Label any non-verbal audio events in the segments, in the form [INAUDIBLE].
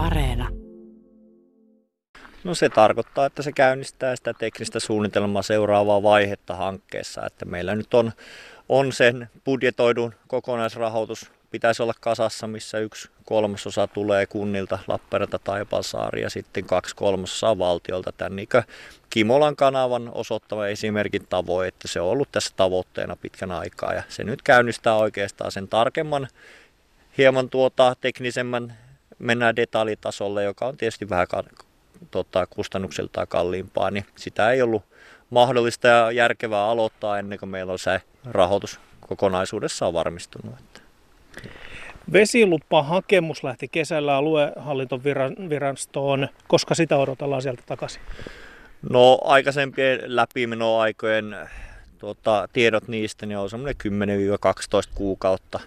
Areena. No se tarkoittaa, että se käynnistää sitä teknistä suunnitelmaa seuraavaa vaihetta hankkeessa. Että meillä nyt on, on sen budjetoidun kokonaisrahoitus pitäisi olla kasassa, missä yksi kolmasosa tulee kunnilta, Lappeenranta, Taipalsaari ja sitten kaksi kolmasosaa valtiolta. Tämän niin Kimolan kanavan osoittava esimerkin tavoin, että se on ollut tässä tavoitteena pitkän aikaa ja se nyt käynnistää oikeastaan sen tarkemman, hieman tuota teknisemmän mennään detaljitasolle, joka on tietysti vähän tota, kustannukseltaan kalliimpaa, niin sitä ei ollut mahdollista ja järkevää aloittaa ennen kuin meillä on se rahoitus kokonaisuudessaan varmistunut. Vesilupahakemus lähti kesällä aluehallintovirastoon. Koska sitä odotellaan sieltä takaisin? No aikaisempien läpimenoaikojen tuota, tiedot niistä niin on semmoinen 10-12 kuukautta,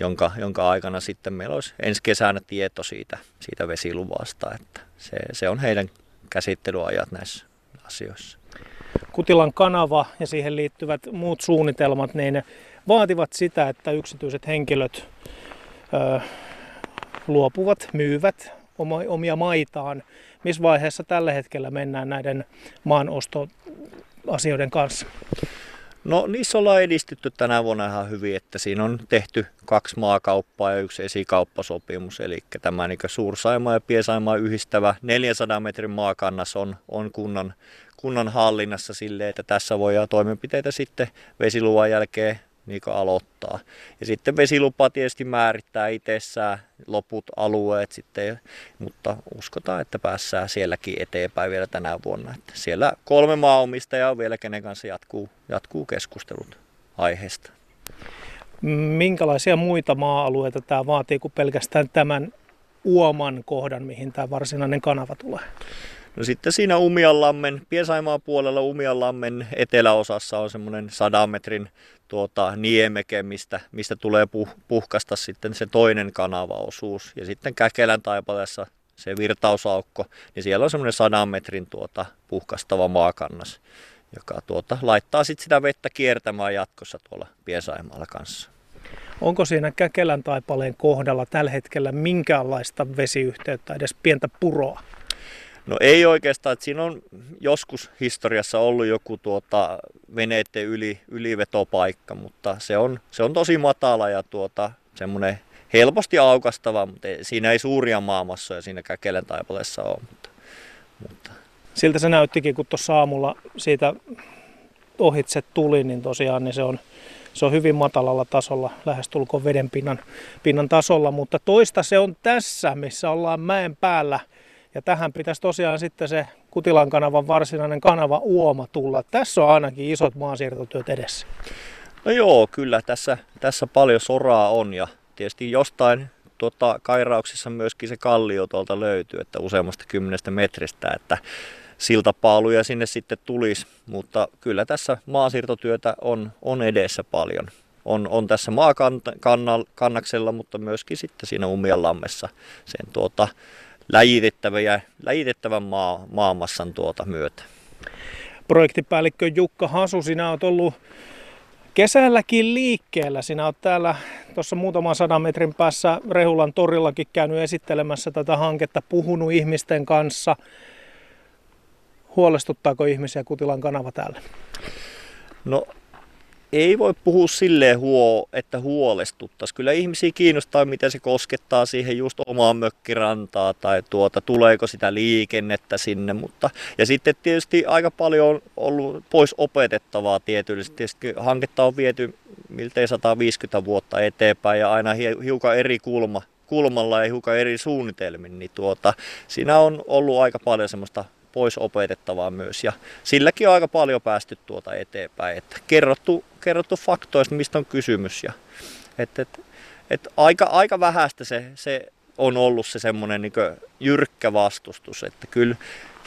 jonka, jonka aikana sitten meillä olisi ensi kesänä tieto siitä, siitä vesiluvasta. Että se, se on heidän käsittelyajat näissä asioissa. Kutilan kanava ja siihen liittyvät muut suunnitelmat, niin vaativat sitä, että yksityiset henkilöt ö, luopuvat, myyvät omia maitaan. Missä vaiheessa tällä hetkellä mennään näiden maanostoasioiden kanssa? No niissä ollaan edistytty tänä vuonna ihan hyvin, että siinä on tehty kaksi maakauppaa ja yksi esikauppasopimus, eli tämä niin Suursaima ja Piesaima yhdistävä 400 metrin maakannas on, on kunnan, kunnan hallinnassa sille, että tässä voidaan toimenpiteitä sitten vesiluvan jälkeen niin aloittaa. Ja sitten vesilupa tietysti määrittää itsessään loput alueet sitten, mutta uskotaan, että päässään sielläkin eteenpäin vielä tänä vuonna. Että siellä kolme maaomistajaa on vielä, kenen kanssa jatkuu, jatkuu keskustelut aiheesta. Minkälaisia muita maa-alueita tämä vaatii kuin pelkästään tämän uoman kohdan, mihin tämä varsinainen kanava tulee? No sitten siinä Umianlammen, Piesaimaan puolella Umianlammen eteläosassa on semmoinen sadan metrin tuota, niemeke, mistä, mistä tulee puh, puhkasta sitten se toinen kanavaosuus. Ja sitten Käkelän taipaleessa se virtausaukko, niin siellä on semmoinen sadan metrin tuota, puhkastava maakannas, joka tuota, laittaa sitten sitä vettä kiertämään jatkossa tuolla Piesaimaalla kanssa. Onko siinä Käkelän taipaleen kohdalla tällä hetkellä minkäänlaista vesiyhteyttä, edes pientä puroa? No ei oikeastaan, että siinä on joskus historiassa ollut joku tuota veneiden yli, ylivetopaikka, mutta se on, se on tosi matala ja tuota, semmoinen helposti aukastava, mutta siinä ei suuria maamassoja siinä Käkelen taipaleessa ole. Mutta, mutta. Siltä se näyttikin, kun tuossa aamulla siitä ohitse tuli, niin tosiaan niin se, on, se on hyvin matalalla tasolla, lähestulkoon veden pinnan, pinnan tasolla, mutta toista se on tässä, missä ollaan mäen päällä – ja tähän pitäisi tosiaan sitten se Kutilan kanavan varsinainen kanava Uoma tulla. Tässä on ainakin isot maansiirtotyöt edessä. No joo, kyllä tässä, tässä paljon soraa on ja tietysti jostain tuota, kairauksissa myöskin se kallio tuolta löytyy, että useammasta kymmenestä metristä, että siltapaaluja sinne sitten tulisi, mutta kyllä tässä maasiirtotyötä on, on edessä paljon. On, on tässä maakannaksella, mutta myöskin sitten siinä Umianlammessa sen tuota, läjitettävän, läjitettävän maa, maamassan tuota myötä. Projektipäällikkö Jukka Hasu, sinä olet ollut kesälläkin liikkeellä. Sinä olet täällä tuossa muutaman sadan metrin päässä Rehulan torillakin käynyt esittelemässä tätä hanketta, puhunut ihmisten kanssa. Huolestuttaako ihmisiä Kutilan kanava täällä? No ei voi puhua silleen, huo, että huolestuttaisi. Kyllä ihmisiä kiinnostaa, miten se koskettaa siihen just omaan mökkirantaa tai tuota, tuleeko sitä liikennettä sinne. Mutta, ja sitten tietysti aika paljon on ollut pois opetettavaa tietysti. Tietysti hanketta on viety miltei 150 vuotta eteenpäin ja aina hiukan eri kulma, kulmalla ja hiukan eri suunnitelmin, niin tuota, siinä on ollut aika paljon semmoista pois opetettavaa myös. Ja silläkin on aika paljon päästy tuota eteenpäin. Että kerrottu, kerrottu faktoista, mistä on kysymys. Ja, et, et, et aika, aika vähäistä se, se on ollut se semmoinen niin jyrkkä vastustus. Että kyllä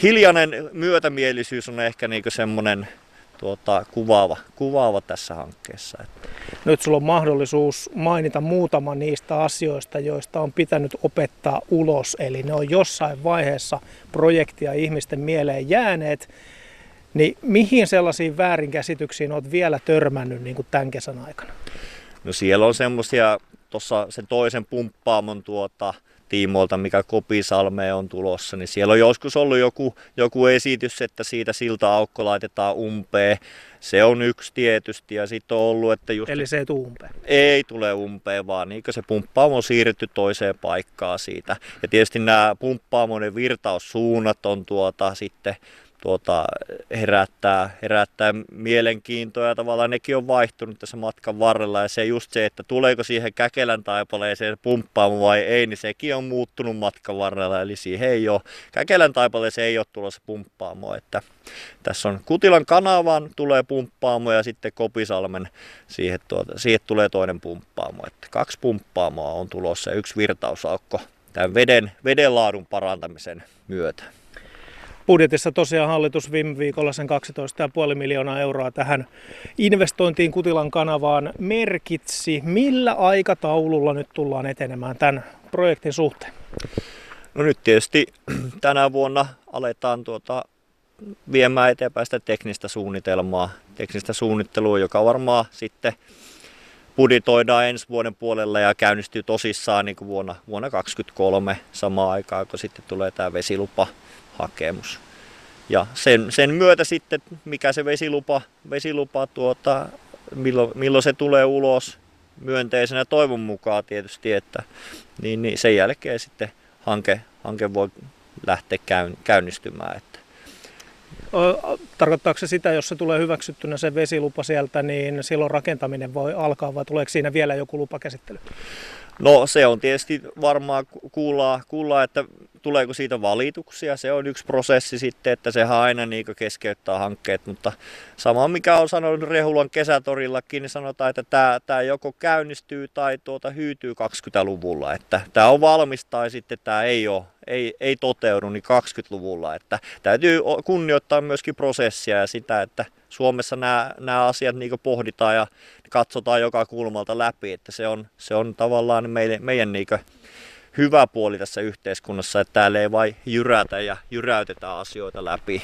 hiljainen myötämielisyys on ehkä niin semmoinen tuota, kuvaava, kuvaava tässä hankkeessa. Nyt sulla on mahdollisuus mainita muutama niistä asioista, joista on pitänyt opettaa ulos. Eli ne on jossain vaiheessa projektia ihmisten mieleen jääneet. Niin mihin sellaisiin väärinkäsityksiin olet vielä törmännyt niin kuin tämän kesän aikana? No siellä on semmoisia tuossa sen toisen pumppaamon tuota, tiimoilta, mikä Kopisalmeen on tulossa, niin siellä on joskus ollut joku, joku esitys, että siitä silta-aukko laitetaan umpeen. Se on yksi tietysti ja sitten on ollut, että just... Eli se ei tule umpeen? Ei tule umpeen, vaan niin se pumppaamo on siirretty toiseen paikkaan siitä. Ja tietysti nämä pumppaamoiden virtaussuunnat on tuota sitten tuota, herättää, herättää mielenkiintoa ja tavallaan nekin on vaihtunut tässä matkan varrella. Ja se just se, että tuleeko siihen Käkelän taipaleeseen pumppaamo vai ei, niin sekin on muuttunut matkan varrella, eli siihen ei ole, Käkelän taipaleeseen ei ole tulossa pumppaamo, että tässä on Kutilan kanavaan tulee pumppaamo ja sitten Kopisalmen siihen, tuota, siihen tulee toinen pumppaamo, että kaksi pumppaamoa on tulossa ja yksi virtausaukko tämän veden, veden laadun parantamisen myötä. Budjetissa tosiaan hallitus viime viikolla sen 12,5 miljoonaa euroa tähän investointiin Kutilan kanavaan merkitsi. Millä aikataululla nyt tullaan etenemään tämän projektin suhteen? No nyt tietysti [CLEARS THROAT] tänä vuonna aletaan tuota viemään eteenpäin sitä teknistä suunnitelmaa, teknistä suunnittelua, joka varmaan sitten budjetoidaan ensi vuoden puolella ja käynnistyy tosissaan niin kuin vuonna, vuonna 2023 samaan aikaan, kun sitten tulee tämä vesilupa hakemus. Ja sen, sen myötä sitten, mikä se vesilupa, vesilupa tuota, milloin, milloin se tulee ulos myönteisenä toivon mukaan tietysti, että niin, niin sen jälkeen sitten hanke, hanke voi lähteä käynnistymään. Että. Tarkoittaako se sitä, jos se tulee hyväksyttynä se vesilupa sieltä, niin silloin rakentaminen voi alkaa vai tuleeko siinä vielä joku lupakäsittely? No se on tietysti varmaan kuulla, kuulla, että tuleeko siitä valituksia. Se on yksi prosessi sitten, että se aina niin keskeyttää hankkeet, mutta sama mikä on sanonut Rehulan kesätorillakin, niin sanotaan, että tämä, tämä joko käynnistyy tai tuota hyytyy 20-luvulla. Että tämä on valmis tai sitten tämä ei, ole, ei, ei toteudu niin 20-luvulla. Että täytyy kunnioittaa myöskin prosessia ja sitä, että Suomessa nämä, nämä asiat niin pohditaan ja katsotaan joka kulmalta läpi, että se on, se on tavallaan meidän, meidän niin hyvä puoli tässä yhteiskunnassa, että täällä ei vain jyrätä ja jyräytetä asioita läpi.